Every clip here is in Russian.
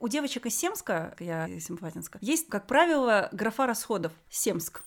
У девочек из Семска, я из Семфатинска, есть, как правило, графа расходов Семск.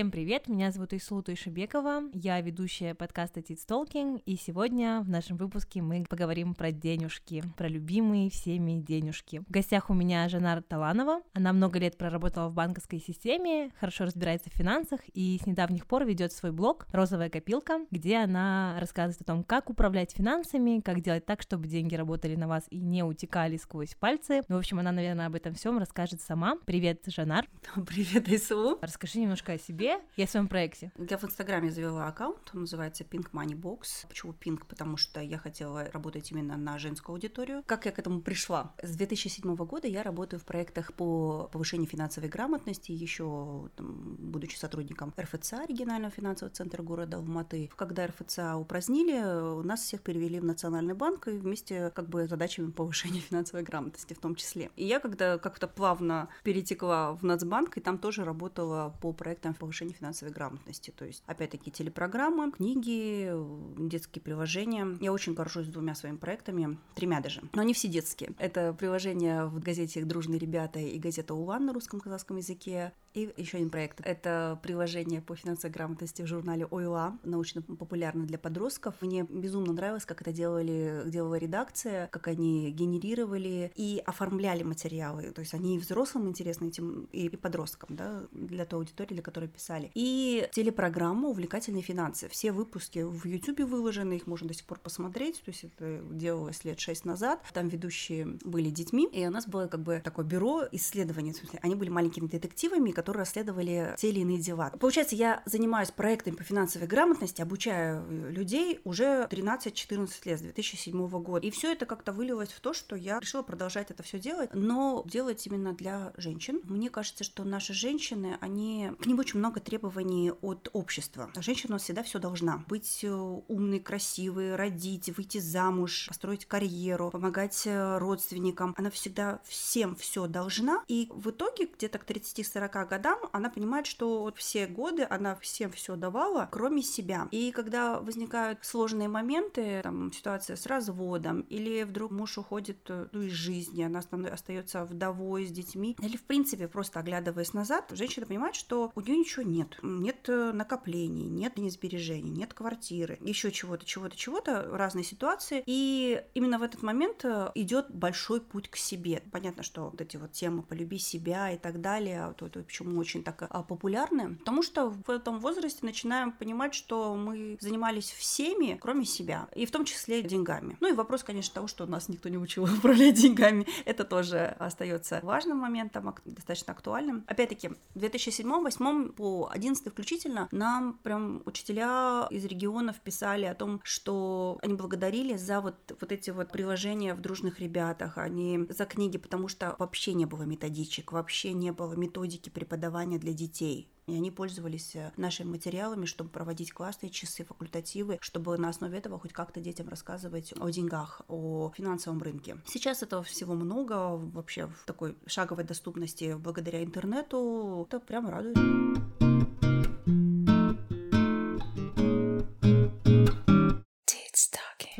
Всем привет, меня зовут Исулу Туйшебекова, я ведущая подкаста Tits Talking, и сегодня в нашем выпуске мы поговорим про денежки, про любимые всеми денежки. В гостях у меня Жанар Таланова, она много лет проработала в банковской системе, хорошо разбирается в финансах и с недавних пор ведет свой блог «Розовая копилка», где она рассказывает о том, как управлять финансами, как делать так, чтобы деньги работали на вас и не утекали сквозь пальцы. Ну, в общем, она, наверное, об этом всем расскажет сама. Привет, Жанар. Привет, Ису. Расскажи немножко о себе и о своем проекте. Я в Инстаграме завела аккаунт, он называется Pink Money Box. Почему Pink? Потому что я хотела работать именно на женскую аудиторию. Как я к этому пришла? С 2007 года я работаю в проектах по повышению финансовой грамотности, еще там, будучи сотрудником РФЦА, регионального финансового центра города Алматы. Когда РФЦА упразднили, нас всех перевели в Национальный банк и вместе как бы задачами повышения финансовой грамотности в том числе. И я когда как-то плавно перетекла в Нацбанк, и там тоже работала по проектам повышения финансовой грамотности. То есть, опять-таки, телепрограммы, книги, детские приложения. Я очень горжусь двумя своими проектами, тремя даже. Но они все детские. Это приложение в газете «Дружные ребята» и газета «Улан» на русском казахском языке. И еще один проект. Это приложение по финансовой грамотности в журнале «Ойла», научно-популярно для подростков. Мне безумно нравилось, как это делали, делала редакция, как они генерировали и оформляли материалы. То есть они и взрослым интересны, этим, и подросткам, да, для той аудитории, для которой писали. И телепрограмма «Увлекательные финансы». Все выпуски в YouTube выложены, их можно до сих пор посмотреть. То есть это делалось лет шесть назад. Там ведущие были детьми, и у нас было как бы такое бюро исследований. В смысле, они были маленькими детективами, которые расследовали те или иные дела. Получается, я занимаюсь проектами по финансовой грамотности, обучаю людей уже 13-14 лет, с 2007 года. И все это как-то вылилось в то, что я решила продолжать это все делать, но делать именно для женщин. Мне кажется, что наши женщины, они, к ним очень много требований от общества. А женщина всегда все должна. Быть э, умной, красивой, родить, выйти замуж, построить карьеру, помогать э, родственникам. Она всегда всем все должна. И в итоге где-то к 30-40 годам она понимает, что вот все годы она всем все давала, кроме себя. И когда возникают сложные моменты, там, ситуация с разводом, или вдруг муж уходит э, ну, из жизни, она остается вдовой с детьми, или в принципе просто оглядываясь назад, женщина понимает, что у нее ничего нет. Нет э, накоплений, нет ни сбережений, нет квартиры, еще чего-то, чего-то, чего-то, разные ситуации. И именно в этот момент э, идет большой путь к себе. Понятно, что вот эти вот темы «полюби себя» и так далее, вот, вот, почему очень так а, популярны, потому что в этом возрасте начинаем понимать, что мы занимались всеми, кроме себя, и в том числе деньгами. Ну и вопрос, конечно, того, что нас никто не учил управлять деньгами, это тоже остается важным моментом, достаточно актуальным. Опять-таки, в 2007-2008 по 11 включительно нам прям учителя из регионов писали о том, что они благодарили за вот, вот эти вот приложения в дружных ребятах, они за книги, потому что вообще не было методичек, вообще не было методики преподавания для детей. И они пользовались э, нашими материалами, чтобы проводить классные часы, факультативы, чтобы на основе этого хоть как-то детям рассказывать о деньгах, о финансовом рынке. Сейчас этого всего много, вообще в такой шаговой доступности благодаря интернету. Это прям радует.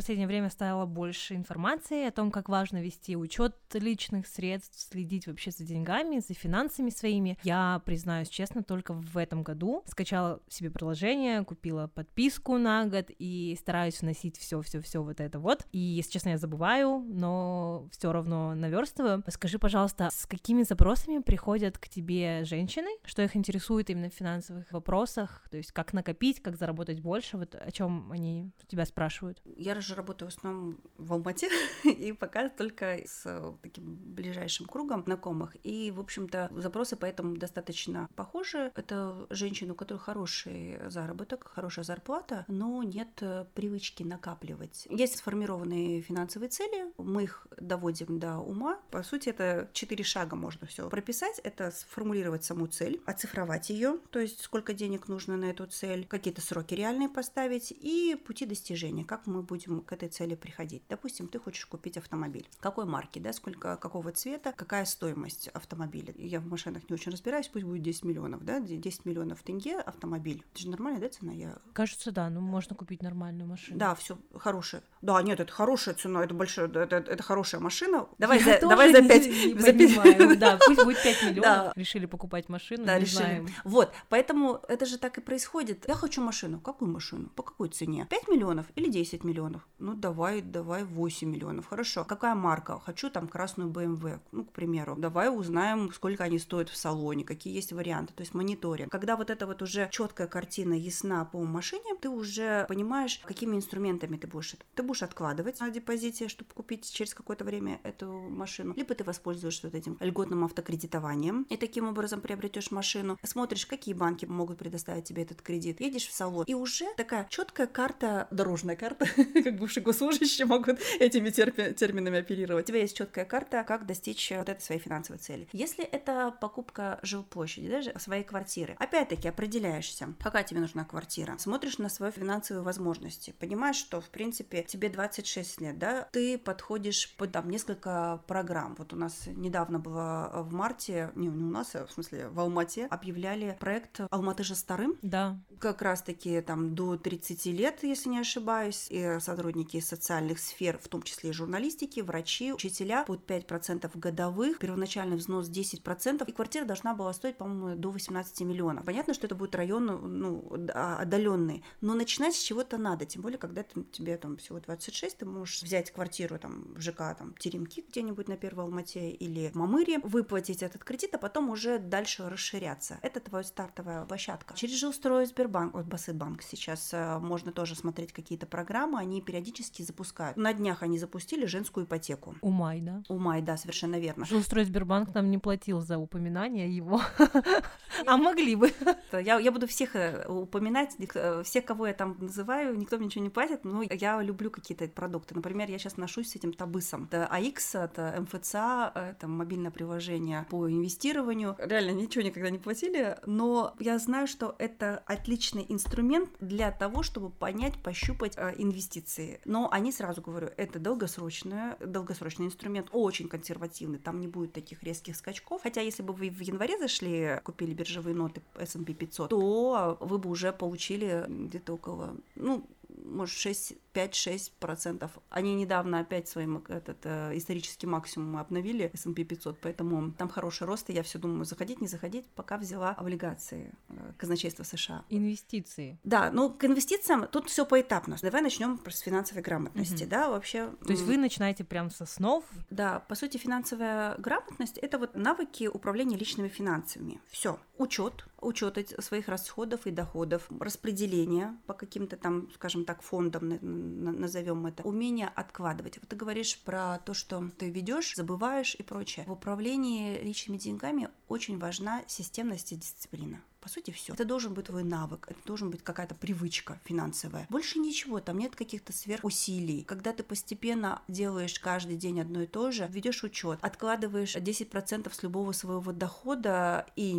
Последнее время стало больше информации о том, как важно вести учет личных средств, следить вообще за деньгами, за финансами своими. Я, признаюсь честно, только в этом году скачала себе приложение, купила подписку на год и стараюсь вносить все, все, все вот это вот. И, если честно, я забываю, но все равно наверстываю. Скажи, пожалуйста, с какими запросами приходят к тебе женщины, что их интересует именно в финансовых вопросах, то есть как накопить, как заработать больше, вот о чем они тебя спрашивают? Я же работаю в основном в Алмате, и пока только с э, таким ближайшим кругом знакомых. И, в общем-то, запросы поэтому достаточно похожи. Это женщины, у которых хороший заработок, хорошая зарплата, но нет э, привычки накапливать. Есть сформированные финансовые цели, мы их доводим до ума. По сути, это четыре шага можно все прописать. Это сформулировать саму цель, оцифровать ее, то есть сколько денег нужно на эту цель, какие-то сроки реальные поставить и пути достижения, как мы будем к к этой цели приходить. Допустим, ты хочешь купить автомобиль. Какой марки, да, сколько, какого цвета, какая стоимость автомобиля. Я в машинах не очень разбираюсь, пусть будет 10 миллионов, да, 10 миллионов тенге автомобиль. Это же нормальная, да, цена? Я... Кажется, да, ну можно купить нормальную машину. Да, все хорошая. Да, нет, это хорошая цена, это большая, это, это хорошая машина. Давай Я за, давай за не- 5, не за пять- понимаю. Да, пусть будет 5 Да. миллионов. Решили покупать машину, Да, не решили. знаем. Вот, поэтому это же так и происходит. Я хочу машину. Какую машину? По какой цене? 5 миллионов или 10 миллионов? Ну, давай, давай 8 миллионов. Хорошо. Какая марка? Хочу там красную BMW, ну, к примеру. Давай узнаем, сколько они стоят в салоне, какие есть варианты. То есть мониторинг. Когда вот эта вот уже четкая картина ясна по машине, ты уже понимаешь, какими инструментами ты будешь. Ты будешь откладывать на депозите, чтобы купить через какое-то время эту машину. Либо ты воспользуешься вот этим льготным автокредитованием и таким образом приобретешь машину. Смотришь, какие банки могут предоставить тебе этот кредит. Едешь в салон. И уже такая четкая карта, дорожная карта, как бывшие госслужащие могут этими терпи- терминами оперировать. У тебя есть четкая карта, как достичь вот этой своей финансовой цели. Если это покупка жилплощади, даже своей квартиры, опять-таки определяешься, какая тебе нужна квартира. Смотришь на свои финансовые возможности. Понимаешь, что, в принципе, тебе 26 лет, да, ты подходишь под там несколько программ. Вот у нас недавно было в марте, не, не у нас, а в смысле в Алмате, объявляли проект «Алматы же старым», Да, как раз-таки там до 30 лет, если не ошибаюсь, и сотрудники социальных сфер, в том числе и журналистики, врачи, учителя, под 5% годовых, первоначальный взнос 10%, и квартира должна была стоить, по-моему, до 18 миллионов. Понятно, что это будет район, ну, отдаленный, но начинать с чего-то надо, тем более, когда ты- тебе там всего 26, ты можешь взять квартиру там в ЖК, там, Теремки где-нибудь на Первой Алмате или в Мамыре, выплатить этот кредит, а потом уже дальше расширяться. Это твоя стартовая площадка. Через жилстрой Сбербанк, вот Басыбанк сейчас э, можно тоже смотреть какие-то программы, они периодически запускают. На днях они запустили женскую ипотеку. Умай, да. У Май, да, совершенно верно. Жилстрой Сбербанк нам не платил за упоминание его. А могли бы. Я, я буду всех э, упоминать, э, всех, кого я там называю, никто мне ничего не платит, но я люблю какие-то продукты. Например, я сейчас ношусь с этим табысом. Это АИКС, это МФЦА, это мобильное приложение по инвестированию. Реально ничего никогда не платили, но я знаю, что это отличный инструмент для того, чтобы понять, пощупать э, Но они, сразу говорю, это долгосрочный, долгосрочный инструмент, очень консервативный, там не будет таких резких скачков. Хотя, если бы вы в январе зашли, купили биржевые ноты S&P 500, то вы бы уже получили где-то около, ну, может, 6, 5-6 процентов. Они недавно опять свой мак- этот, э, исторический максимум обновили, S&P 500, поэтому там хороший рост, и я все думаю, заходить, не заходить, пока взяла облигации э, казначейства США. Инвестиции. Да, ну к инвестициям тут все поэтапно. Давай начнем с финансовой грамотности, Мгм. да, вообще. То есть вы начинаете прям со снов. да, по сути, финансовая грамотность это вот навыки управления личными финансами. Все. Учет, учет своих расходов и доходов, распределение по каким-то там, скажем так, фондам, назовем это, умение откладывать. Вот ты говоришь про то, что ты ведешь, забываешь и прочее. В управлении личными деньгами очень важна системность и дисциплина. По сути, все. Это должен быть твой навык, это должен быть какая-то привычка финансовая. Больше ничего, там нет каких-то сверхусилий. Когда ты постепенно делаешь каждый день одно и то же, ведешь учет, откладываешь 10% с любого своего дохода и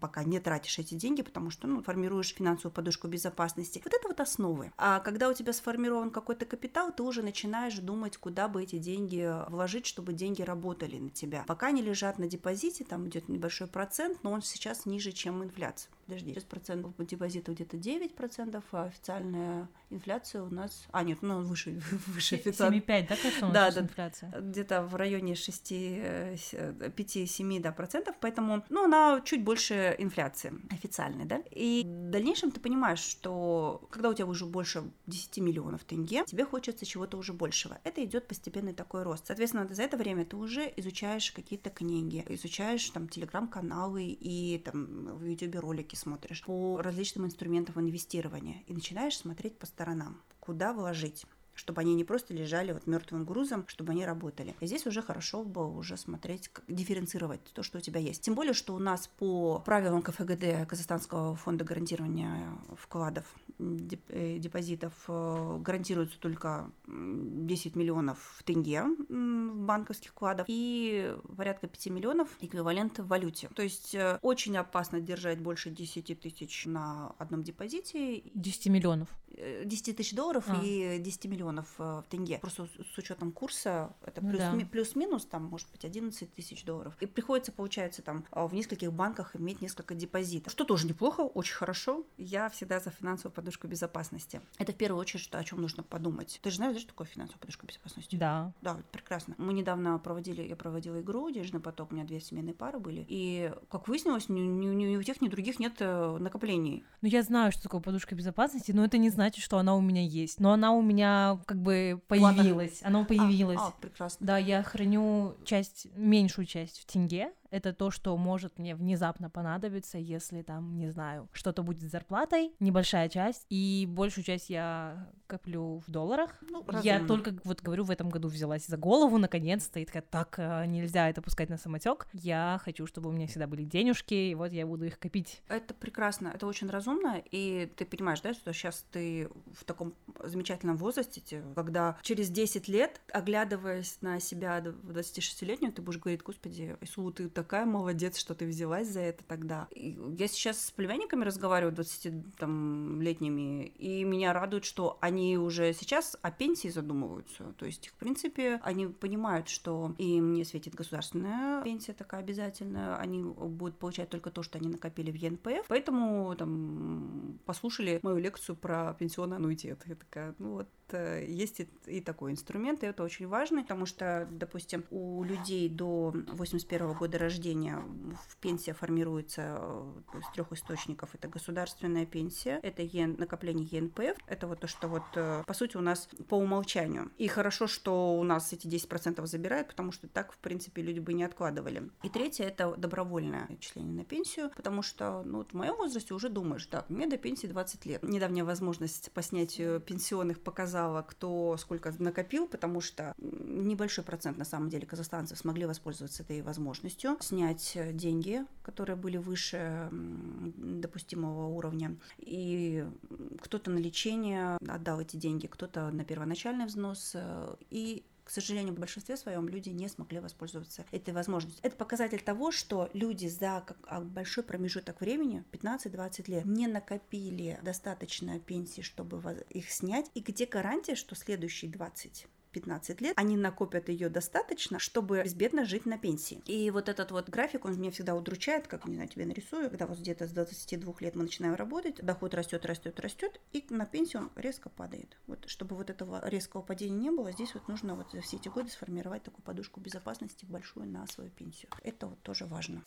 пока не тратишь эти деньги, потому что ну, формируешь финансовую подушку безопасности. Вот это вот основы. А когда у тебя сформирован какой-то капитал, ты уже начинаешь думать, куда бы эти деньги вложить, чтобы деньги работали на тебя. Пока они лежат на депозите, там идет небольшой процент, но он сейчас ниже, чем инфляция. Подожди, 6% по депозиту где-то 9%, а официальная инфляция у нас... А, нет, ну выше, выше официальной. 7,5, да, кажется, у нас Да, сейчас да. инфляция? Где-то в районе 5-7 да, процентов, поэтому, ну, она чуть больше инфляции официальной, да. И в дальнейшем ты понимаешь, что когда у тебя уже больше 10 миллионов тенге, тебе хочется чего-то уже большего. Это идет постепенный такой рост. Соответственно, за это время ты уже изучаешь какие-то книги, изучаешь там телеграм-каналы и там в ютубе ролики смотришь по различным инструментам инвестирования и начинаешь смотреть по сторонам, куда вложить чтобы они не просто лежали вот мертвым грузом, чтобы они работали. И здесь уже хорошо бы уже смотреть, как дифференцировать то, что у тебя есть. Тем более, что у нас по правилам КФГД, Казахстанского фонда гарантирования вкладов, э, депозитов, э, гарантируется только м, 10 миллионов в тенге банковских вкладов и порядка 5 миллионов эквивалент в валюте. То есть э, очень опасно держать больше 10 тысяч на одном депозите 10 миллионов. э, 10 тысяч долларов А. и 10 миллионов. Миллионов э, в тенге. Просто с- учетом курса это Ну плюс, да. ми- плюс-минус, там, может быть, 11 тысяч долларов. И приходится, получается, там, а, в нескольких банках иметь несколько депозитов. Что тоже неплохо, очень хорошо. Я всегда за финансовую подушку безопасности. Это в первую очередь, что, о чем нужно подумать. Ты же знаешь, что такое финансовая подушка безопасности? Да. Да, прекрасно. Мы недавно проводили, я проводила игру «Денежный поток», у меня две семейные пары были, и, как выяснилось, ни, ни- ни у тех, ни у других нет э, накоплений. Ну, я знаю, что такое подушка безопасности, но это не значит, что она у меня есть. Но она у меня как бы Ладно. появилась. Она появилась. А, а, прекрасно. Да, я храню часть, меньшую часть в тенге. Это то, что может мне внезапно понадобиться, если там, не знаю, что-то будет с зарплатой, небольшая часть, и большую часть я коплю в долларах. Ну, Я разумно. только, вот говорю, в этом году взялась за голову, наконец-то, и такая, так, э, нельзя это пускать на самотек. Я хочу, чтобы у меня всегда были денежки, и вот я буду их копить. Это прекрасно, это очень разумно, и ты понимаешь, да, что сейчас ты в таком замечательном возрасте, те- когда через 10 лет, оглядываясь на себя д- в 26-летнюю, ты будешь говорить, господи, Исулу, ты такая молодец, что ты взялась за это тогда. Я сейчас с племянниками разговариваю, 20-летними, и меня радует, что они уже сейчас о пенсии задумываются, то есть, в принципе, они понимают, что им не светит государственная пенсия такая обязательная, они будут получать только то, что они накопили в ЕНПФ, поэтому там послушали мою лекцию про пенсионный аннуитет. Я такая, ну вот, есть и, и такой инструмент, и это очень важно, потому что, допустим, у людей до 81 года рождения в пенсия формируется э, из трех источников. Это государственная пенсия, это ЕН, накопление ЕНПФ, это вот то, что вот, э, по сути, у нас по умолчанию. И хорошо, что у нас эти 10% забирают, потому что так, в принципе, люди бы не откладывали. И третье, это добровольное отчисление на пенсию, потому что, ну, вот в моем возрасте уже думаешь, так, мне до пенсии 20 лет. Недавняя возможность по снятию пенсионных показала, кто сколько накопил, потому что небольшой процент, на самом деле, казахстанцев смогли воспользоваться этой возможностью, снять деньги, которые были выше допустимого уровня, и кто-то на лечение отдал эти деньги, кто-то на первоначальный взнос, э, и к сожалению, в большинстве своем люди не смогли воспользоваться этой возможностью. Это показатель того, что люди за а, большой промежуток времени, 15-20 лет, не накопили достаточно пенсии, чтобы их снять. И где гарантия, что следующие 20 15 лет, они накопят ее достаточно, чтобы безбедно жить на пенсии. И вот этот вот график, он меня всегда удручает, как, не знаю, тебе нарисую, когда вот где-то с 22 лет мы начинаем работать, доход растет, растет, растет, и на пенсию он резко падает. Вот, чтобы вот этого резкого падения не было, здесь вот нужно вот за все эти годы сформировать такую подушку безопасности большую на свою пенсию. Это вот тоже важно.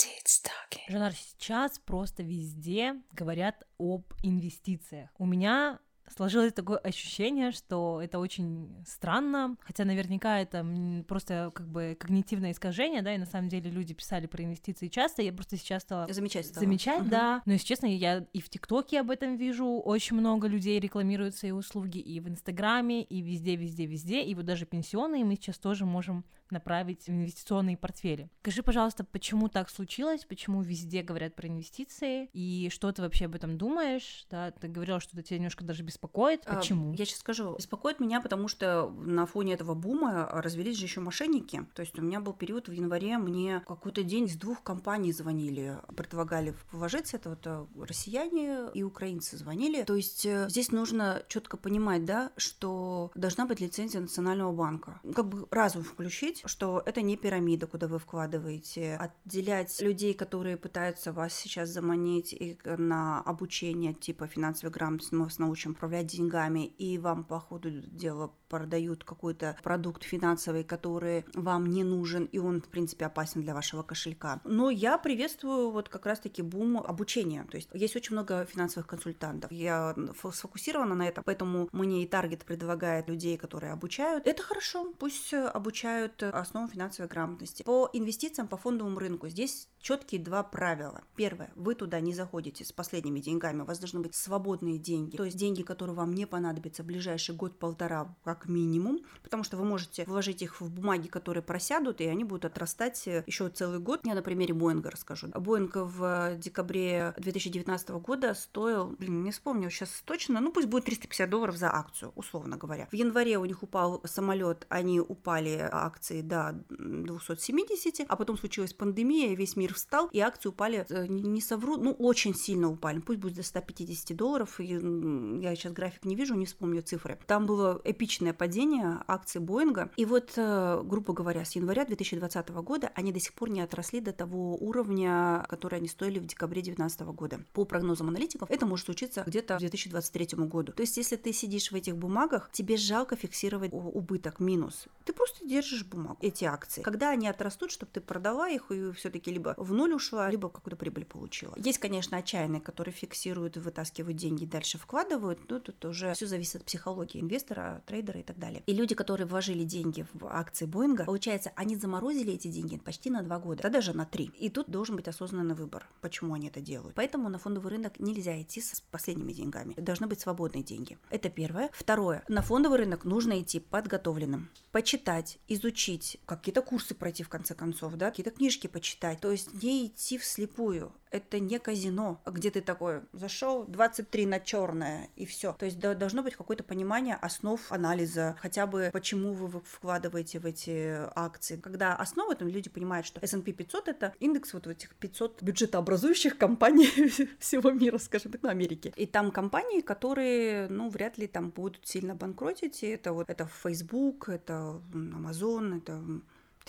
Жанар, сейчас просто везде говорят об инвестициях. У меня сложилось такое ощущение, что это очень странно, хотя наверняка это просто как бы когнитивное искажение, да, и на самом деле люди писали про инвестиции часто, я просто сейчас стала Замечать стало. замечать, Мгм. да. Но, если честно, я и в ТикТоке об этом вижу, очень много людей рекламируют свои услуги, и в Инстаграме, и везде, везде, везде, и вот даже пенсионные мы сейчас тоже можем направить в инвестиционные портфели. Скажи, пожалуйста, почему так случилось, почему везде говорят про инвестиции, и что ты вообще об этом думаешь, да, ты говорила, что это тебя немножко даже беспокоит, А, почему? Я сейчас скажу. Беспокоит меня, потому что на фоне этого бума развелись же еще мошенники. То есть у меня был период в январе, мне какой-то день с двух компаний звонили, предлагали вложиться. Это вот э, россияне и украинцы звонили. То есть э, здесь нужно четко понимать, да, что должна быть лицензия Национального банка. Как бы разум включить, что это не пирамида, куда вы вкладываете. Отделять людей, которые пытаются вас сейчас заманить и на обучение типа финансовой грамотности, мы вас научим управлять деньгами, и вам по ходу дела продают какой-то продукт финансовый, который вам не нужен, и он, в принципе, опасен для вашего кошелька. Но я приветствую вот как раз-таки бум обучения. То есть есть очень много финансовых консультантов. Я фо- сфокусирована на этом, поэтому мне и Таргет предлагает людей, которые обучают. Это хорошо, пусть э, обучают э, основам финансовой грамотности. По инвестициям, по фондовому рынку здесь четкие два правила. Первое, вы туда не заходите с последними деньгами, у вас должны быть свободные деньги, то есть деньги, которые вам не понадобятся в ближайший год-полтора как минимум, потому что вы можете вложить их в бумаги, которые просядут, и они будут отрастать э, еще целый год. Я на примере Боинга расскажу. Боинг в декабре 2019 года стоил, блин, не вспомню сейчас точно, ну пусть будет 350 долларов за акцию, условно говоря. В январе у них упал самолет, они упали акции акций до 270, а потом случилась пандемия, весь мир встал, и акции упали, э, не совру, ну, очень сильно упали, пусть будет до 150 долларов, и, я сейчас график не вижу, не вспомню цифры. Там было эпичное падение акций Боинга, и вот, э, грубо говоря, с января 2020 года они до сих пор не отросли до того уровня, который они стоили в декабре 2019 года. По прогнозам аналитиков, это может случиться где-то к 2023 году. То есть, если ты сидишь в этих бумагах, тебе жалко фиксировать убыток, минус. Ты просто держишь бумагу, эти акции. Когда они отрастут, чтобы ты продала их и все-таки либо в ноль ушла, либо какую-то прибыль получила. Есть, конечно, отчаянные, которые фиксируют, вытаскивают деньги дальше вкладывают, но тут уже все зависит от психологии инвестора, трейдера и так далее. И люди, которые вложили деньги в акции Боинга, получается, они заморозили эти деньги почти на два года, да даже на три. И тут должен быть осознанный выбор, почему они это делают. Поэтому на фондовый рынок нельзя идти с последними деньгами. Должны быть свободные деньги. Это первое. Второе. На фондовый рынок нужно идти подготовленным. Почитать, изучить, какие-то курсы пройти в конце концов, да, какие-то книжки почитать. То есть не идти вслепую. Это не казино, где ты такой зашел 23 на черное и все. То есть да- должно быть какое-то понимание основ анализа, хотя бы почему вы вкладываете в эти акции. Когда основы, там люди понимают, что S&P 500 это индекс вот этих 500 бюджетообразующих компаний всего мира, скажем так, ну, Америки. И там компании, которые, ну, вряд ли там будут сильно банкротить, и это вот, это Facebook, это Amazon, это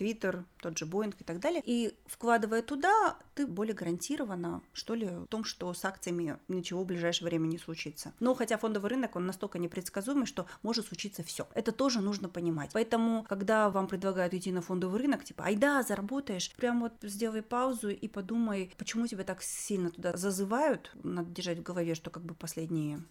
Твиттер, тот же Боинг и так далее. И вкладывая туда, ты более гарантирована, что ли, в том, что с акциями ничего в ближайшее время не случится. Но хотя фондовый рынок, он настолько непредсказуемый, что может случиться все. Это тоже нужно понимать. Поэтому, когда вам предлагают идти на фондовый рынок, типа, айда, заработаешь, прям вот сделай паузу и подумай, почему тебя так сильно туда зазывают. Надо держать в голове, что как бы последние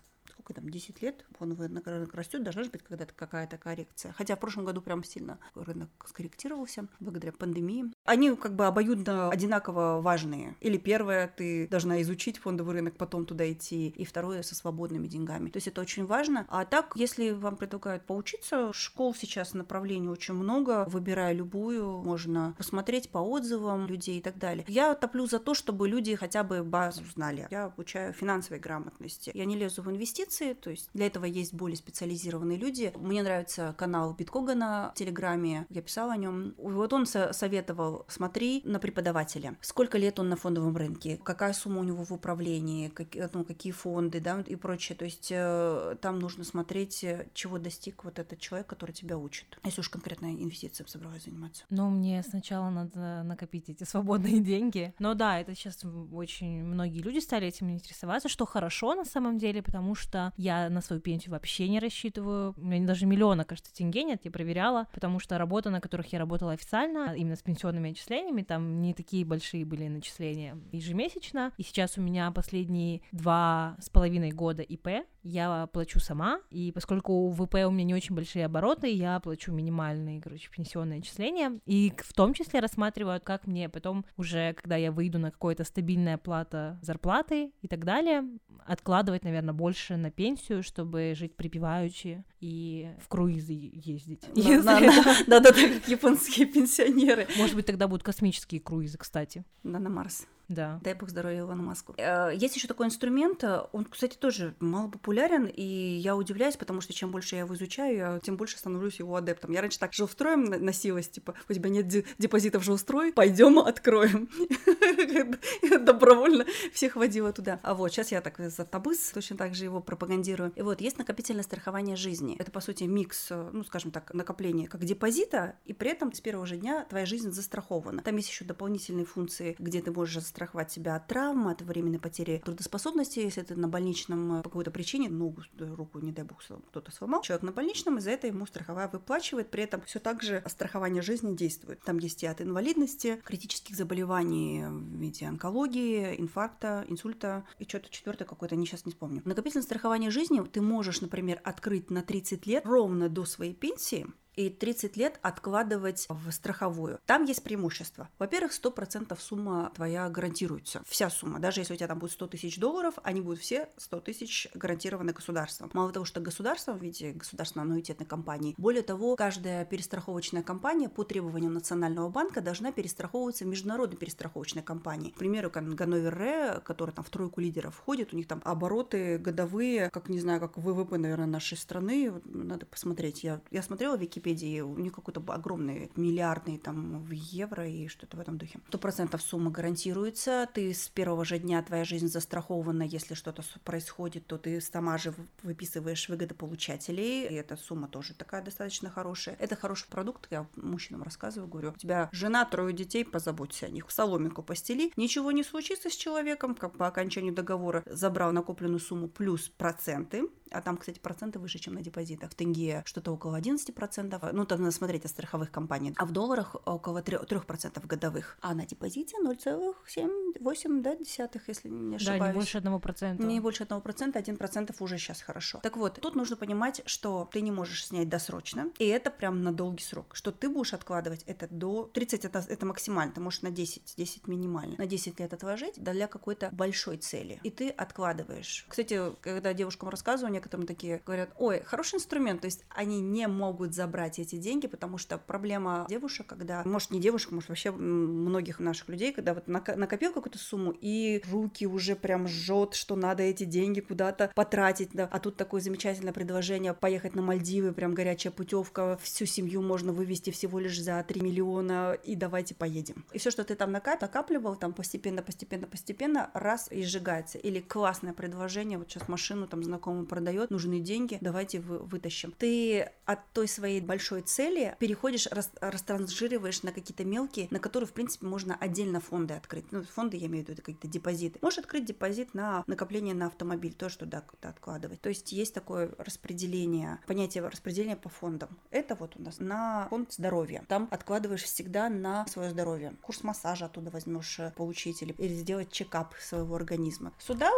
сколько там, 10 лет, рынок рынок растет, должна же быть когда-то какая-то коррекция. Хотя в прошлом году прям сильно рынок скорректировался благодаря пандемии. Они как бы обоюдно одинаково важные. Или первое, ты должна изучить фондовый рынок, потом туда идти, и второе, со свободными деньгами. То есть это очень важно. А так, если вам предлагают поучиться, школ сейчас направлений очень много, выбирая любую, можно посмотреть по отзывам людей и так далее. Я топлю за то, чтобы люди хотя бы базу знали. Я обучаю финансовой грамотности. Я не лезу в инвестиции, то есть для этого есть более специализированные люди. Мне нравится канал Биткогана в Телеграме, я писала о нем. Вот он со- советовал, смотри на преподавателя. Сколько лет он на фондовом рынке, какая сумма у него в управлении, какие, ну, какие фонды, да, и прочее. То есть э, там нужно смотреть, э, чего достиг вот этот человек, который тебя учит. Если уж конкретно инвестициями собралась заниматься. Ну, мне сначала надо накопить эти свободные деньги. Но да, это сейчас очень многие люди стали этим интересоваться, что хорошо на самом деле, потому что я на свою пенсию вообще не рассчитываю. У меня даже миллиона, кажется, тенге нет, я проверяла, потому что работа, на которых я работала официально, именно с пенсионными отчислениями, там не такие большие были начисления ежемесячно. И сейчас у меня последние два с половиной года ИП, я плачу сама, и поскольку у ВП у меня не очень большие обороты, я плачу минимальные, короче, пенсионные отчисления, и в том числе рассматривают, как мне потом уже, когда я выйду на какое-то стабильная плата зарплаты и так далее, откладывать, наверное, больше на пенсию, чтобы жить припеваючи и в круизы ездить. Если- Да-да-да, как японские пенсионеры. Может быть, тогда будут космические круизы, кстати. Да, на Марс. Да. Дай бог здоровья Илону Маску. Э, Есть еще такой инструмент, э, он, кстати, тоже мало популярен, и я удивляюсь, потому что чем больше я его изучаю, я тем больше становлюсь его адептом. Я раньше так жилстроем на- носилась, типа, у тебя нет де- депозитов жилстрой, пойдем откроем. Добровольно всех водила туда. А вот сейчас я так за табыс точно так же его пропагандирую. И вот есть накопительное страхование жизни. Это, по сути, микс, э, ну, скажем так, накопления как депозита, и при этом с первого же дня твоя жизнь застрахована. Там есть еще дополнительные функции, где ты можешь застраховать себя от травм, от временной потери трудоспособности, если ты на больничном э, по какой-то причине, ногу, э, руку, не дай бог, кто-то сломал, человек на больничном, и за это ему страховая выплачивает, при этом все так же страхование жизни действует. Там есть и от инвалидности, критических заболеваний в виде онкологии, инфаркта, инсульта и что-то четвертое какое-то, не сейчас не вспомню. Накопительное страхование жизни ты можешь, например, открыть на 30 лет ровно до своей пенсии, и 30 лет откладывать в страховую. Там есть преимущество. Во-первых, 100% сумма твоя гарантируется. Вся сумма. Даже если у тебя там будет 100 тысяч долларов, они будут все 100 тысяч гарантированы государством. Мало того, что государство в виде государственной аннуитетной компании, более того, каждая перестраховочная компания по требованиям Национального банка должна перестраховываться международной перестраховочной компанией. К примеру, Ганновер Ре, который там в тройку лидеров входит, у них там обороты годовые, как не знаю, как ВВП, наверное, нашей страны. Надо посмотреть. Я, я смотрела в Википедии у них какой-то огромный миллиардный там в евро и что-то в этом духе. Сто процентов сумма гарантируется, ты с первого же дня твоя жизнь застрахована, если что-то происходит, то ты сама же в- выписываешь выгодополучателей, и эта сумма тоже такая достаточно хорошая. Это хороший продукт, я мужчинам рассказываю, говорю, у тебя жена, трое детей, позаботься о них, соломинку постели, ничего не случится с человеком, как по окончанию договора. Забрал накопленную сумму плюс проценты, а там, кстати, проценты выше, чем на депозитах. В тенге что-то около 11%, ну, там надо смотреть от страховых компаний, а в долларах около 3%, 3% годовых, а на депозите 0,78, да, десятых, если не Да, ошибаюсь. не больше одного процента. Не больше одного процента, один процентов уже сейчас хорошо. Так вот, тут нужно понимать, что ты не можешь снять досрочно, и это прям на долгий срок. Что ты будешь откладывать это до 30, это, это максимально, ты можешь на 10, 10 минимально. На 10 лет отложить для какой-то большой цели. И ты откладываешь. Кстати, когда девушкам рассказываю, некоторым такие говорят, ой, хороший инструмент, то есть они не могут забрать эти деньги, потому что проблема девушек, когда, может, не девушек, может, вообще многих наших людей, когда вот накопил какую-то сумму, и руки уже прям жжет, что надо эти деньги куда-то потратить, да. а тут такое замечательное предложение поехать на Мальдивы, прям горячая путевка, всю семью можно вывести всего лишь за 3 миллиона, и давайте поедем. И все, что ты там нака- накапливал, там постепенно, постепенно, постепенно, раз и сжигается. Или классное предложение, вот сейчас машину там знакомый продает, нужны деньги, давайте вы- вытащим. Ты от той своей большой цели переходишь, рас- растранжириваешь на какие-то мелкие, на которые, в принципе, можно отдельно фонды открыть. Ну, фонды, я имею в виду, какие-то депозиты. Можешь открыть депозит на накопление на автомобиль, тоже туда как-то откладывать. То есть есть такое распределение, понятие распределения по фондам. Это вот у нас на фонд здоровья. Там откладываешь всегда на свое здоровье. Курс массажа оттуда возьмешь э, получить или, или сделать чекап своего организма. Сюда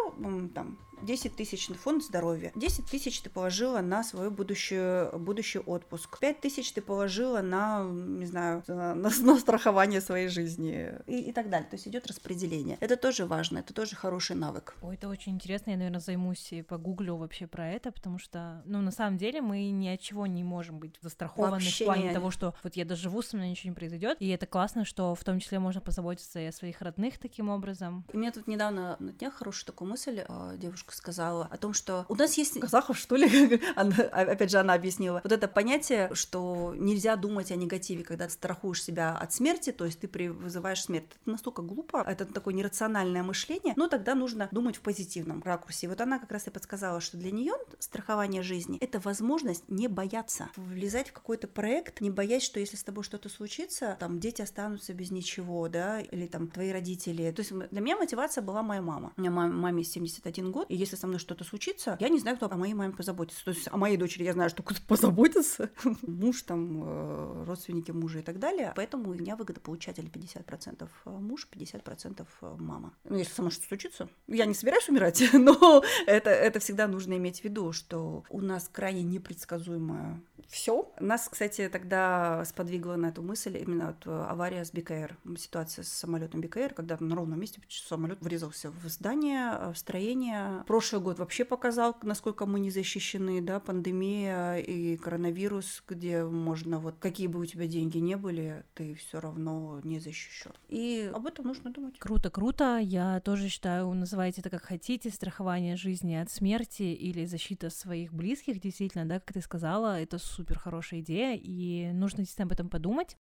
там 10 тысяч на фонд здоровья. 10 тысяч ты положила на свой будущий, будущий отпуск. 5 тысяч ты положила на, не знаю, на, на- страхование своей жизни и, и так далее. То есть идет распределение. Это тоже важно, это тоже хороший навык. Ой, это очень интересно, я, наверное, займусь и погуглю вообще про это, потому что, ну, на самом деле мы ни от чего не можем быть застрахованы Вообще в плане не- того, что вот я доживу, со мной ничего не произойдет, и это классно, что в том числе можно позаботиться и о своих родных таким образом. И мне тут недавно на днях хорошую такую мысль э, девушка сказала о том, что у нас есть казахов, что ли, Она- опять же, она объяснила, вот это понятие, что нельзя думать о негативе, когда ты страхуешь себя от смерти, то есть ты вызываешь смерть. Это настолько глупо, это такое нерациональное мышление, но тогда нужно думать в позитивном ракурсе. Вот она как раз и подсказала, что для нее страхование жизни – это возможность не бояться, влезать в какой-то проект, не боясь, что если с тобой что-то случится, там дети останутся без ничего, да, или там твои родители. То есть для меня мотивация была моя мама. У меня мам- маме 71 год, и если со мной что-то случится, я не знаю, кто о моей маме позаботится. То есть о моей дочери я знаю, что кто позаботится. Муж, там, э, родственники мужа и так далее. Поэтому у меня выгодополучатель 50% муж, 50% мама. Ну, если со мной что-то случится, я не собираюсь умирать, но это, это всегда нужно иметь в виду, что у нас крайне непредсказуемое все. Нас, кстати, тогда сподвигло на эту мысль именно вот э, авария с БКР. Ситуация с самолетом БКР, когда на ровном месте самолет врезался в здание, э, в строение. Прошлый год вообще показал, насколько мы не защищены, да, пандемия и коронавирус, где можно вот какие бы у тебя деньги не были, ты все равно не защищен. И об этом нужно думать. Круто, круто. Я тоже считаю, называйте это как хотите, страхование жизни от смерти или защита своих близких, действительно, да, как ты сказала, это супер хорошая идея, и нужно действительно об этом подумать.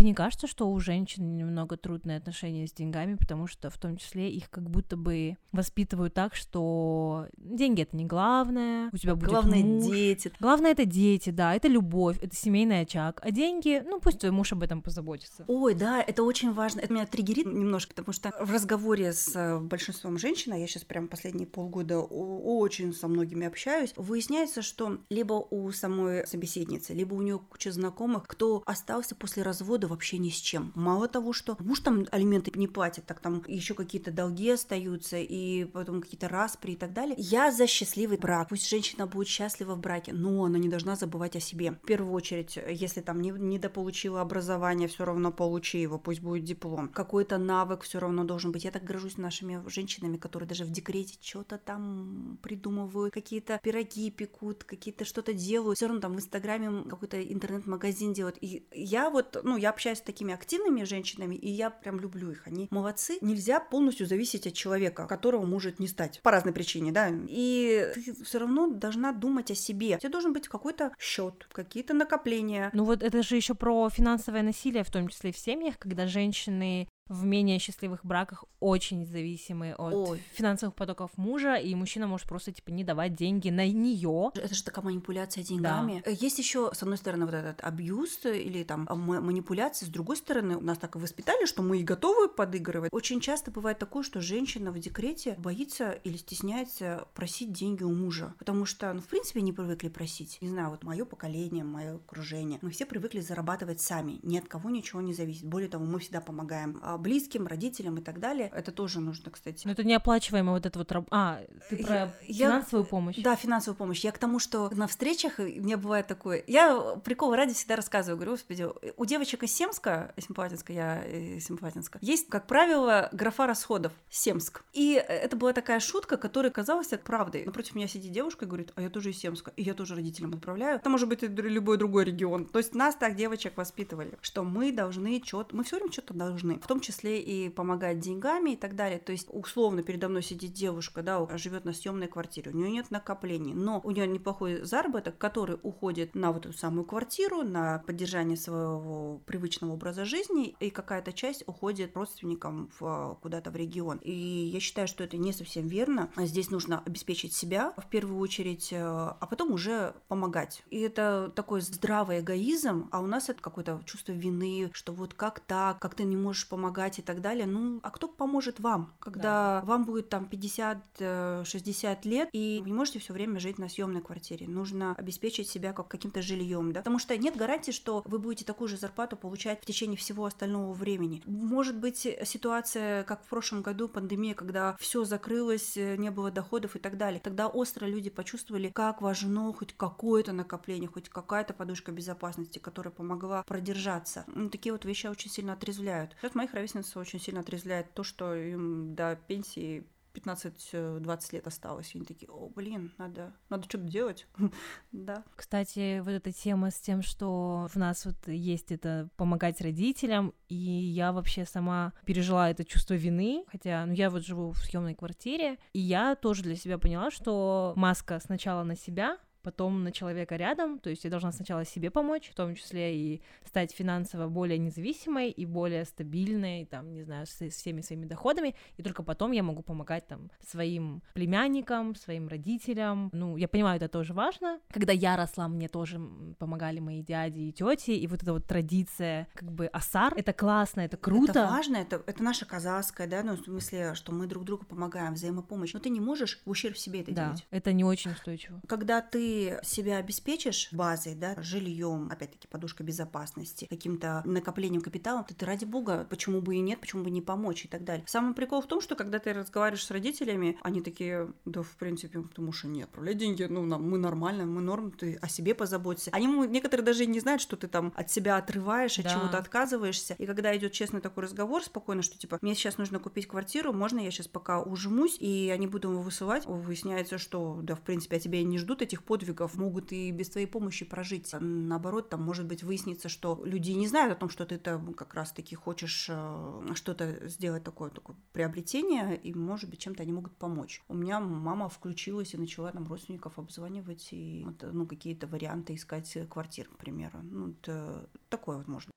Тебе не кажется, что у женщин немного трудные отношения с деньгами, потому что в том числе их как будто бы воспитывают так, что деньги это не главное, у тебя будет Главное, муж. дети. Главное это дети, да, это любовь, это семейный очаг, а деньги, ну пусть твой муж об этом позаботится. Ой, да, это очень важно. Это меня триггерит немножко, потому что в разговоре с э, большинством женщин, а я сейчас прям последние полгода очень со многими общаюсь, выясняется, что либо у самой собеседницы, либо у нее куча знакомых, кто остался после развода вообще ни с чем. Мало того, что муж там алименты не платит, так там еще какие-то долги остаются, и потом какие-то распри и так далее. Я за счастливый брак. Пусть женщина будет счастлива в браке, но она не должна забывать о себе. В первую очередь, если там не, недополучила образование, все равно получи его, пусть будет диплом. Какой-то навык все равно должен быть. Я так горжусь нашими женщинами, которые даже в декрете что-то там придумывают, какие-то пироги пекут, какие-то что-то делают. Все равно там в Инстаграме какой-то интернет-магазин делают. И я вот, ну, я общаюсь с такими активными женщинами, и я прям люблю их. Они молодцы. Нельзя полностью зависеть от человека, которого может не стать. По разной причине, да. И ты все равно должна думать о себе. У тебя должен быть какой-то счет, какие-то накопления. Ну вот это же еще про финансовое насилие, в том числе в семьях, когда женщины в менее счастливых браках очень зависимы от Ой. финансовых потоков мужа, и мужчина может просто типа не давать деньги на нее. Это же такая манипуляция деньгами. Э, Есть еще, с одной стороны, вот этот абьюз или там м- манипуляции, с другой стороны, нас так и воспитали, что мы и готовы подыгрывать. Очень часто бывает такое, что женщина в декрете боится или стесняется просить деньги у мужа, потому что, ну, в принципе, не привыкли просить. Не знаю, вот мое поколение, мое окружение, мы все привыкли зарабатывать сами, ни от кого ничего не зависит. Более того, мы всегда помогаем а, близким, родителям и так далее. Это тоже нужно, кстати. Но это неоплачиваемая вот это вот... раб- А, ты про Я- финансовую помощь? Да, финансовую помощь. Я к тому, что на встречах э, меня бывает такое. Я прикол ради всегда рассказываю. Говорю, господи, у девочек из Семска, Симпатинска, я из Симпатинска, есть, как правило, графа расходов Семск. И это была такая шутка, которая казалась правдой. Напротив меня сидит девушка и говорит, а я тоже из Семска, и я тоже родителям отправляю. Это может быть и любой другой регион. То есть нас так девочек воспитывали, что мы должны что-то, мы все время что-то должны, в том числе и помогать деньгами и так далее. То есть условно передо мной сидит девушка, да, живет на съемной квартире, у нее нет накоплений, но у нее неплохой заработок, который уходит на вот эту самую квартиру, на поддержание своего привычного образа жизни, и какая-то часть уходит родственникам в, куда-то в регион. И я считаю, что это не совсем верно. Здесь нужно обеспечить себя в первую очередь, э, а потом уже помогать. И это такой здравый эгоизм, а у нас это какое-то чувство вины, что вот как так, как ты не можешь помогать и так далее. Ну, а кто поможет вам, когда вам будет там 50-60 лет, и вы не можете все время жить на съемной квартире. Нужно обеспечить себя как каким-то жильем, да, потому что нет гарантии, что вы будете такую же зарплату получать в течение всего остального времени. Может быть ситуация, как в прошлом году, пандемия, когда все закрылось, э, не было доходов и так далее. Тогда остро люди почувствовали, как важно хоть какое-то накопление, хоть какая-то подушка безопасности, которая помогла продержаться. Ну, такие вот вещи очень сильно отрезвляют. Сейчас моих ровесниц очень сильно отрезвляет то, что им до пенсии 15-20 лет осталось. И они такие, о, блин, надо, надо что-то делать. Да. Кстати, вот эта тема с тем, что в нас вот есть это помогать родителям, и я вообще сама пережила это чувство вины, хотя, ну, я вот живу в съемной квартире, и я тоже для себя поняла, что маска сначала на себя, потом на человека рядом, то есть я должна сначала себе помочь, в том числе и стать финансово более независимой и более стабильной, там, не знаю, с, с всеми своими доходами, и только потом я могу помогать там своим племянникам, своим родителям. Ну, я понимаю, это тоже важно. Когда я росла, мне тоже помогали мои дяди и тети, и вот эта вот традиция, как бы асар, это классно, это круто. Это важно, это, это наша казахская, да, ну, в смысле, что мы друг другу помогаем, взаимопомощь. Но ты не можешь в ущерб себе это да, делать. это не очень устойчиво. Когда ты себя обеспечишь базой, да, жильем, опять-таки подушкой безопасности, каким-то накоплением капитала, то ты ради бога, почему бы и нет, почему бы не помочь и так далее. Самый прикол в том, что когда ты разговариваешь с родителями, они такие, да, в принципе, можешь и не отправлять деньги, ну, нам, мы нормально, мы норм, ты о себе позаботься. Они, некоторые даже и не знают, что ты там от себя отрываешь, от Да. чего-то отказываешься. И когда идет честный такой разговор, спокойно, что типа, мне сейчас нужно купить квартиру, можно я сейчас пока ужмусь, и они будут его высылать, выясняется, что, да, в принципе, от тебя и не ждут этих подвигов, могут и без твоей помощи прожить. А Наоборот, там, может быть, выяснится, что люди не знают о том, что ты там как раз-таки хочешь э, что-то сделать такое, такое приобретение, и, может быть, чем-то они могут помочь. У меня мама включилась и начала там родственников обзванивать и ну, какие-то варианты искать квартир, к примеру. Ну, это такое вот можно.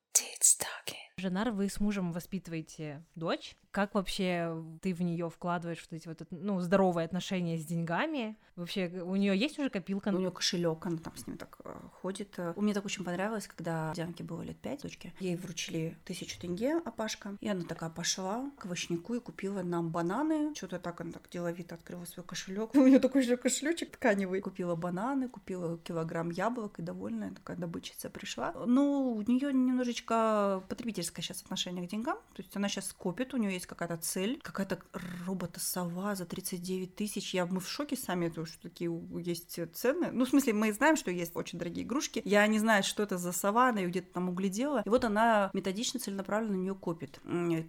Жанар, вы с мужем воспитываете дочь. Как вообще ты в нее вкладываешь вот эти вот, ну, здоровые отношения с деньгами? Вообще, у нее есть уже копилка? У нее кошелек, она там с ним так э, ходит. Э, Мне так очень понравилось, когда Дианке было лет пять, дочке. Ей вручили тысячу тенге, Апашка. И она такая пошла к овощнику и купила нам бананы. Что-то так она так деловито открыла свой кошелек. У нее такой же кошелечек тканевый. Купила бананы, купила килограмм яблок и довольная такая добытчица пришла. Ну, у нее немножечко потребительское сейчас отношение к деньгам. То есть она сейчас копит, у нее есть какая-то цель, какая-то робота-сова за 39 тысяч. Я, мы в шоке сами, то, что такие есть цены. Ну, в смысле, мы знаем, что есть очень дорогие игрушки. Я не знаю, что это за сова, она ее где-то там углядела. И вот она методично, целенаправленно на нее копит.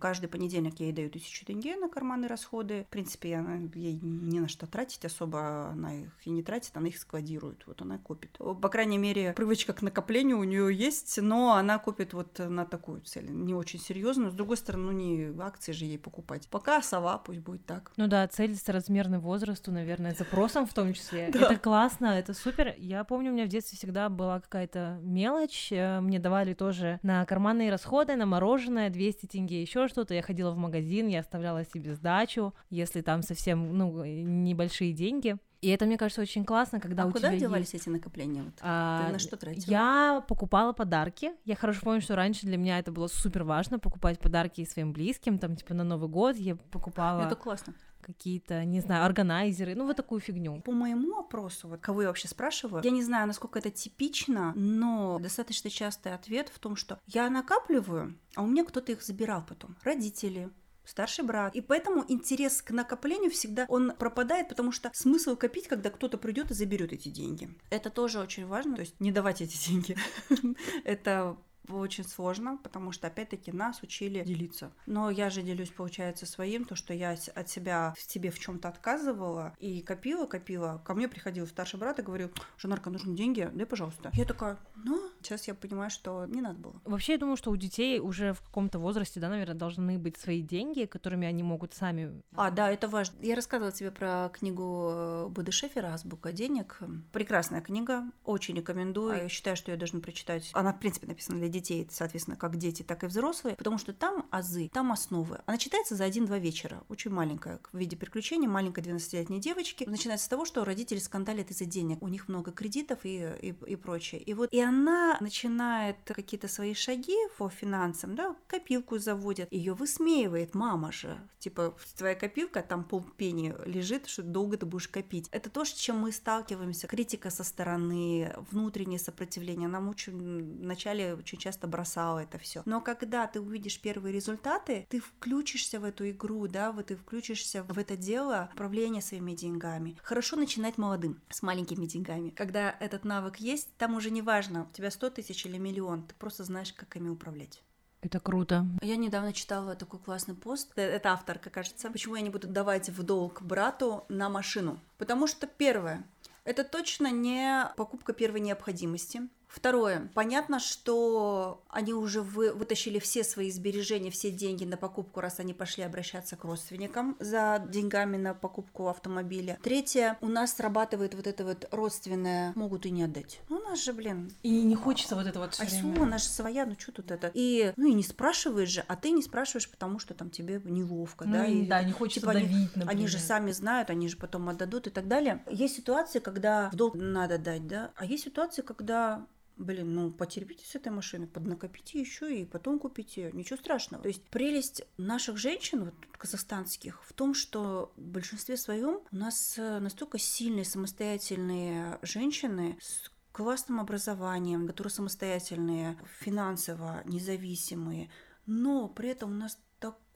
Каждый понедельник я ей даю тысячу тенге на карманные расходы. В принципе, я, ей не на что тратить особо, она их и не тратит, она их складирует. Вот она копит. По крайней мере, привычка к накоплению у нее есть, но она копит вот на такую цель. Не очень серьезную. С другой стороны, ну не акции же ей покупать. Пока сова, пусть будет так. Ну да, цель соразмерной возрасту, наверное, запросом в том числе. Это классно, это супер. Я помню, у меня в детстве всегда была какая-то мелочь. Э, мне давали тоже на карманные расходы, на мороженое 200 тенге, еще что-то. Я ходила в магазин, я оставляла себе сдачу, если там совсем, ну, небольшие деньги. И это, мне кажется, очень классно, когда а у куда тебя девались есть... эти накопления? Вот? А, Ты на что тратила? Я покупала подарки. Я хорошо помню, что раньше для меня это было супер важно покупать подарки своим близким, там типа на Новый год я покупала. Это классно какие-то, не знаю, органайзеры, ну вот такую фигню. По моему опросу, вот кого я вообще спрашиваю, я не знаю, насколько это типично, но достаточно частый ответ в том, что я накапливаю, а у меня кто-то их забирал потом. Родители, старший брат. И поэтому интерес к накоплению всегда он пропадает, потому что смысл копить, когда кто-то придет и заберет эти деньги. Это тоже очень важно, то есть не давать эти деньги. Это очень сложно, потому что, опять-таки, нас учили делиться. Но я же делюсь, получается, своим, то, что я от себя в себе в чем то отказывала и копила, копила. Ко мне приходил старший брат и говорил, Жанарка, нужны деньги, дай, пожалуйста. Я такая, ну, сейчас я понимаю, что не надо было. Вообще, я думаю, что у детей уже в каком-то возрасте, да, наверное, должны быть свои деньги, которыми они могут сами... А, да, это важно. Я рассказывала тебе про книгу Буды Шефера «Азбука денег». Прекрасная книга, очень рекомендую. Я считаю, что ее должны прочитать. Она, в принципе, написана для детей, соответственно, как дети, так и взрослые, потому что там азы, там основы. Она читается за один-два вечера, очень маленькая, в виде приключений, маленькой 12-летней девочки. Начинается с того, что родители скандалят из-за денег, у них много кредитов и, и, и прочее. И вот и она начинает какие-то свои шаги по финансам, да, копилку заводит, ее высмеивает мама же, типа твоя копилка, там полпени лежит, что долго ты будешь копить. Это то, с чем мы сталкиваемся, критика со стороны, внутреннее сопротивление. Нам очень вначале очень часто бросало это все. Но когда ты увидишь первые результаты, ты включишься в эту игру, да, вот ты включишься в это дело управления своими деньгами. Хорошо начинать молодым, с маленькими деньгами. Когда этот навык есть, там уже не важно, у тебя 100 тысяч или миллион, ты просто знаешь, как ими управлять. Это круто. Я недавно читала такой классный пост. Э, это авторка, кажется. Почему я не буду давать в долг брату на машину? Потому что первое, это точно не покупка первой необходимости. Второе. Понятно, что они уже вы, вытащили все свои сбережения, все деньги на покупку, раз они пошли обращаться к родственникам за деньгами на покупку автомобиля. Третье. У нас срабатывает вот это вот родственное «могут и не отдать». Ну, у нас же, блин... И не хочется вот это вот А все, она же своя, ну что тут это? И, ну и не спрашиваешь же, а ты не спрашиваешь, потому что там тебе неловко, ну, да? И, и, да, не хочется типа, давить, они, например. они же сами знают, они же потом отдадут и так далее. Есть ситуации, когда в долг надо дать, да? А есть ситуации, когда блин, ну потерпите с этой машиной, поднакопите еще и потом купите, ничего страшного. То есть прелесть наших женщин, вот казахстанских, в том, что в большинстве своем у нас э, настолько сильные самостоятельные женщины с классным образованием, которые самостоятельные, финансово независимые, но при этом у нас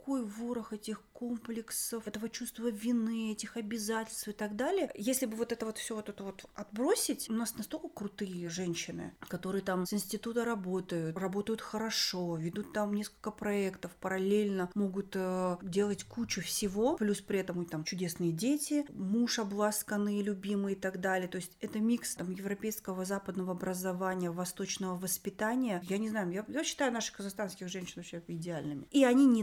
такой ворох этих комплексов, этого чувства вины, этих обязательств и так далее. Если бы вот это вот все вот это вот отбросить, у нас настолько крутые женщины, которые там с института работают, работают хорошо, ведут там несколько проектов, параллельно могут э, делать кучу всего, плюс при этом у них там чудесные дети, муж обласканный, любимый и так далее. То есть это микс там европейского западного образования, восточного воспитания. Я не знаю, я, я считаю наших казахстанских женщин вообще идеальными. И они не,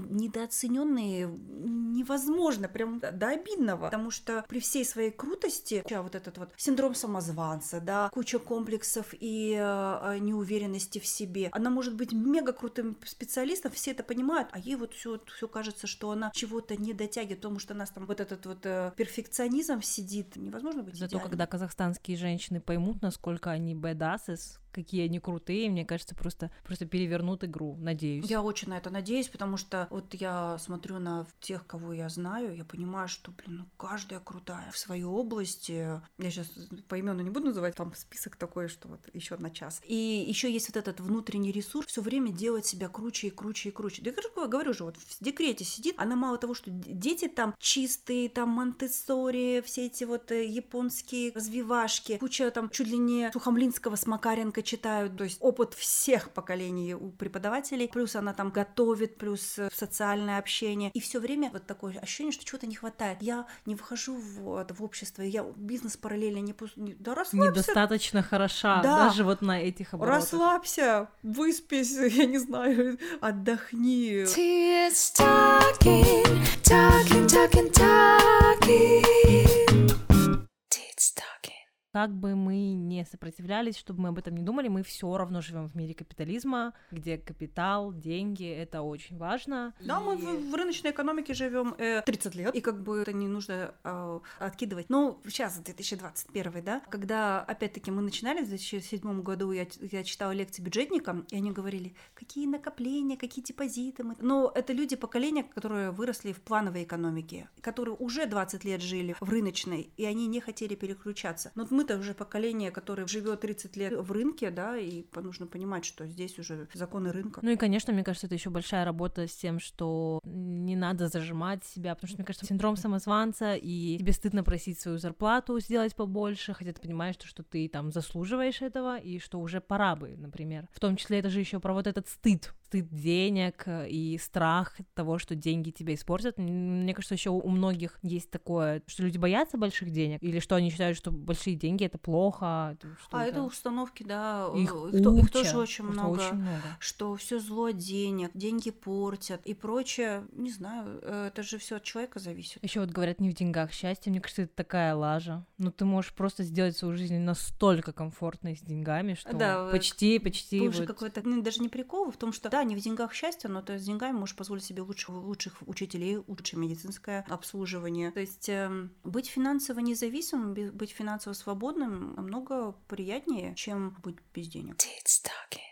недооцененные невозможно, прям до обидного, потому что при всей своей крутости, вот этот вот синдром самозванца, да, куча комплексов и э, неуверенности в себе, она может быть мега крутым специалистом, все это понимают, а ей вот все, все кажется, что она чего-то не дотягивает, потому что у нас там вот этот вот э, перфекционизм сидит, невозможно быть Зато идеальным. когда казахстанские женщины поймут, насколько они бэдасses, какие они крутые, мне кажется, просто, просто перевернут игру, надеюсь. Я очень на это надеюсь, потому что вот я смотрю на тех, кого я знаю, я понимаю, что, блин, ну каждая крутая в своей области. Я сейчас по имену не буду называть, там список такой, что вот еще на час. И еще есть вот этот внутренний ресурс все время делать себя круче и круче и круче. Да я говорю, же, вот в декрете сидит, она мало того, что дети там чистые, там монтессори, все эти вот э, японские развивашки, куча там чуть ли не Сухомлинского с Макаренко читают, то есть опыт всех поколений у преподавателей, плюс она там готовит, плюс э, социальное общение, и все время вот такое ощущение, что чего-то не хватает. Я не вхожу в, в общество, я бизнес параллельно не пусть... Да расслабься. Недостаточно хороша, Да. даже вот на этих оборотах. Расслабься, выспись, я не знаю, отдохни. Talking, talking, talking, talking. Talking. Как бы мы не сопротивлялись, чтобы мы об этом не думали, мы все равно живем в мире капитализма, где капитал, деньги это очень важно. Да, мы И- в, в рыночной экономике живем 30 лет, и как бы это не нужно э, откидывать. Ну, сейчас 2021, да, когда, опять-таки, мы начинали в 2007 году, я, я читала лекции бюджетникам, и они говорили, какие накопления, какие депозиты. Мы... Но это люди поколения, которые выросли в плановой экономике, которые уже 20 лет жили в рыночной, и они не хотели переключаться. Но мы-то уже поколение, которое живет 30 лет в рынке, да, и нужно понимать, что здесь уже законы рынка. Ну и, конечно, мне кажется, это еще большая работа с тем, что не надо зажимать себя, потому что, мне кажется, синдром самозванца, и тебе стыдно просить свою зарплату сделать побольше, хотя ты понимаешь, что, что ты там заслуживаешь этого, и что уже пора бы, например. В том числе это же еще про вот этот стыд, стыд денег э, и страх того, что деньги тебя испортят. Мне кажется, еще у многих есть такое, что люди боятся больших денег, или что они считают, что большие деньги это плохо. А это установки, да, Их, их, то- их тоже очень много. очень много. Что все зло денег, деньги портят и прочее. Не знаю, э, это же все от человека зависит. Еще вот говорят, не в деньгах счастье. Мне кажется, это такая лажа. Но ты можешь просто сделать свою жизнь настолько комфортной с деньгами, что Да, почти, почти. Был же вот- какой-то, ну, даже не прикол в том, что да, не в деньгах счастье, но ты с деньгами можешь позволить себе лучших, лучших учителей, лучшее медицинское обслуживание. То есть эм, быть финансово независимым, быть финансово свободным намного приятнее, чем быть без денег.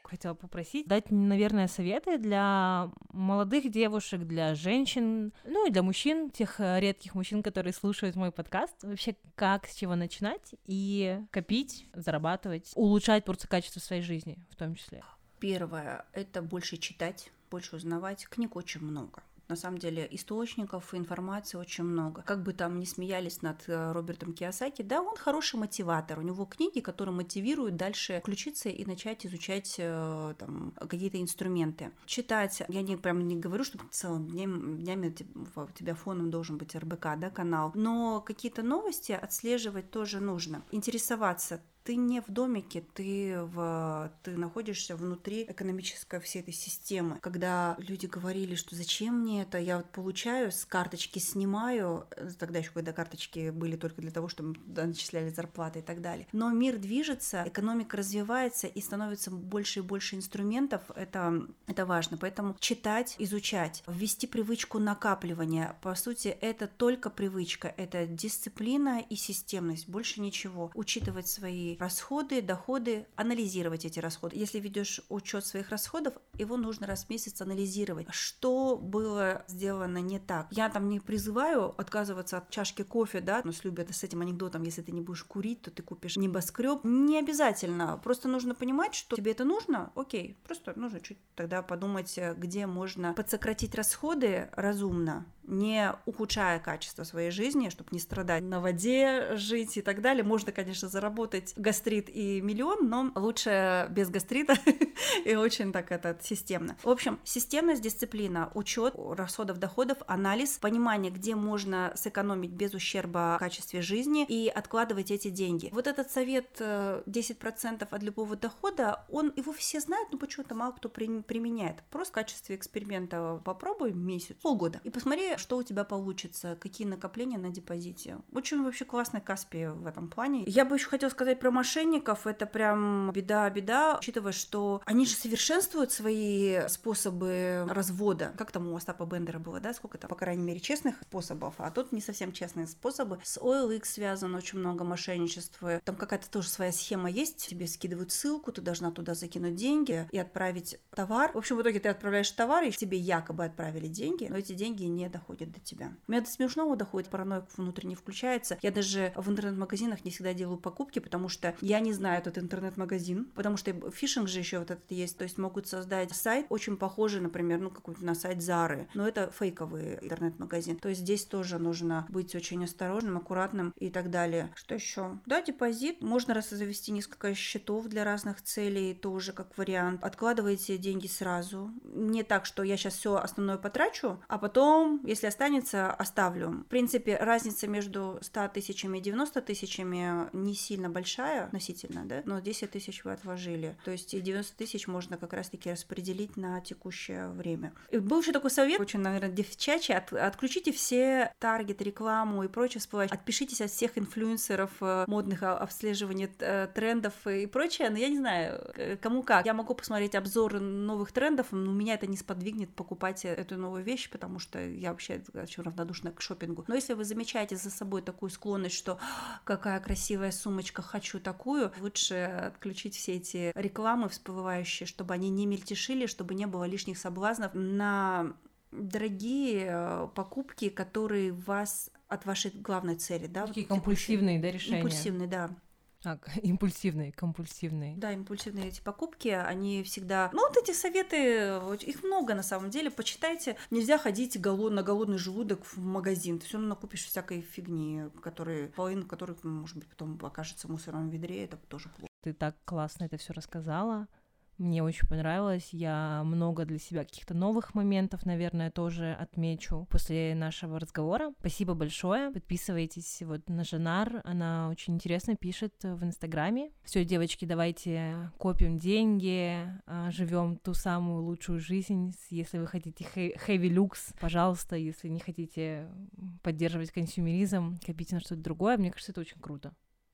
Хотела попросить дать, наверное, советы для молодых девушек, для женщин, ну и для мужчин, тех э, редких мужчин, которые слушают мой подкаст. Вообще, как, с чего начинать и копить, зарабатывать, улучшать просто качество своей жизни в том числе. Первое – это больше читать, больше узнавать. Книг очень много. На самом деле источников и информации очень много. Как бы там ни смеялись над э, Робертом Киосаки, да, он хороший мотиватор. У него книги, которые мотивируют дальше включиться и начать изучать э, там, какие-то инструменты. Читать, я не прям не говорю, что целыми днями, днями у тебя фоном должен быть РБК, да, канал, но какие-то новости отслеживать тоже нужно. Интересоваться ты не в домике, ты, в, ты находишься внутри экономической всей этой системы. Когда люди говорили, что зачем мне это, я вот получаю, с карточки снимаю, э, тогда еще когда карточки были только для того, чтобы начисляли зарплаты и так далее. Но мир движется, экономика развивается и становится больше и больше инструментов, это, это важно. Поэтому читать, изучать, ввести привычку накапливания. По сути, это только привычка, это дисциплина и системность, больше ничего. Учитывать свои расходы, доходы, анализировать эти расходы. Если ведешь учет своих расходов, его нужно раз в месяц анализировать. Что было сделано не так? Я там не призываю отказываться от чашки кофе, да, но с любят с этим анекдотом, если ты не будешь курить, то ты купишь небоскреб. Не обязательно. Просто нужно понимать, что тебе это нужно. Окей, просто нужно чуть тогда подумать, э, где можно подсократить расходы разумно, не ухудшая качество своей жизни, чтобы не страдать на воде, жить и так далее. Можно, конечно, заработать гастрит и миллион, но лучше без гастрита и очень так это системно. В общем, системность, дисциплина, учет расходов, доходов, анализ, понимание, где можно сэкономить без ущерба качестве жизни и откладывать эти деньги. Вот этот совет э, 10% от любого дохода, он его все знают, но почему-то мало кто при- применяет. Просто в качестве эксперимента попробуй месяц, полгода и посмотри, что у тебя получится, какие накопления на депозите. Очень вообще классный Каспи в этом плане. Я бы еще хотела сказать про мошенников это прям беда-беда, учитывая, что они же совершенствуют свои способы развода. Как там у Остапа Бендера было, да, сколько там, по крайней мере, честных способов, а тут не совсем честные способы. С OLX связано очень много мошенничества. Там какая-то тоже своя схема есть, тебе скидывают ссылку, ты должна туда закинуть деньги и отправить товар. В общем, в итоге ты отправляешь товар, и тебе якобы отправили деньги, но эти деньги не доходят до тебя. У меня до смешного доходит, паранойя внутренне включается. Я даже в интернет-магазинах не всегда делаю покупки, потому что я не знаю этот интернет-магазин, потому что фишинг же еще вот этот есть, то есть могут создать сайт очень похожий, например, ну какой-то на сайт Зары, но это фейковый интернет-магазин. То есть здесь тоже нужно быть очень осторожным, аккуратным и так далее. Что еще? Да, депозит. Можно раз завести несколько счетов для разных целей, тоже как вариант. Откладывайте деньги сразу. Не так, что я сейчас все основное потрачу, а потом, если останется, оставлю. В принципе, разница между 100 тысячами и 90 тысячами не сильно большая относительно, да, но 10 тысяч вы отложили. То есть и 90 тысяч можно как раз-таки распределить на текущее время. И был еще такой совет, очень, наверное, девчачий, от, отключите все таргет, рекламу и прочее всплывающее. Отпишитесь от всех инфлюенсеров э, модных обслеживания э, трендов и прочее. Но я не знаю, кому как. Я могу посмотреть обзоры новых трендов, но меня это не сподвигнет покупать эту новую вещь, потому что я вообще очень равнодушна к шопингу. Но если вы замечаете за собой такую склонность, что какая красивая сумочка, хочу такую, лучше отключить все эти рекламы всплывающие, чтобы они не мельтешили, чтобы не было лишних соблазнов на дорогие э, покупки, которые вас от вашей главной цели, да? Такие компульсивные, да, решения? Импульсивные, да. А, импульсивные, компульсивные. Да, импульсивные эти покупки, они всегда... Ну, вот эти советы, их много на самом деле, почитайте. Нельзя ходить голод... на голодный желудок в магазин. Ты все равно накупишь всякой фигни, которые, половину которых, может быть, потом окажется в мусорном ведре, это тоже плохо. Ты так классно это все рассказала. Мне очень понравилось. Я много для себя каких-то новых моментов, наверное, тоже отмечу после нашего разговора. Спасибо большое. Подписывайтесь вот на Жанар. Она очень интересно пишет в Инстаграме. Все, девочки, давайте копим деньги, а, живем ту самую лучшую жизнь. Если вы хотите heavy люкс, пожалуйста, если не хотите поддерживать консюмеризм, копите на что-то другое. Мне кажется, это очень круто.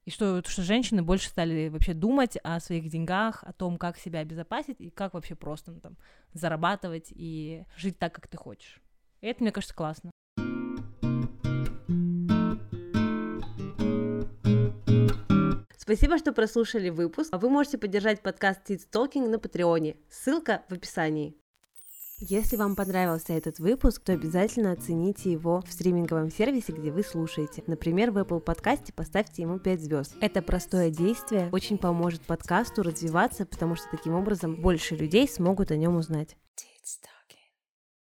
И что, что женщины больше стали вообще думать о своих деньгах, о том, как себя обезопасить и как вообще просто ну, там, зарабатывать и жить так, как ты хочешь. И это, мне кажется, классно. Спасибо, что прослушали выпуск. Вы можете поддержать подкаст Teens Talking на Патреоне. Ссылка в описании. Если вам понравился этот выпуск, то обязательно оцените его в стриминговом сервисе, где вы слушаете. Например, в Apple подкасте поставьте ему 5 звезд. Это простое действие очень поможет подкасту развиваться, потому что таким образом больше людей смогут о нем узнать.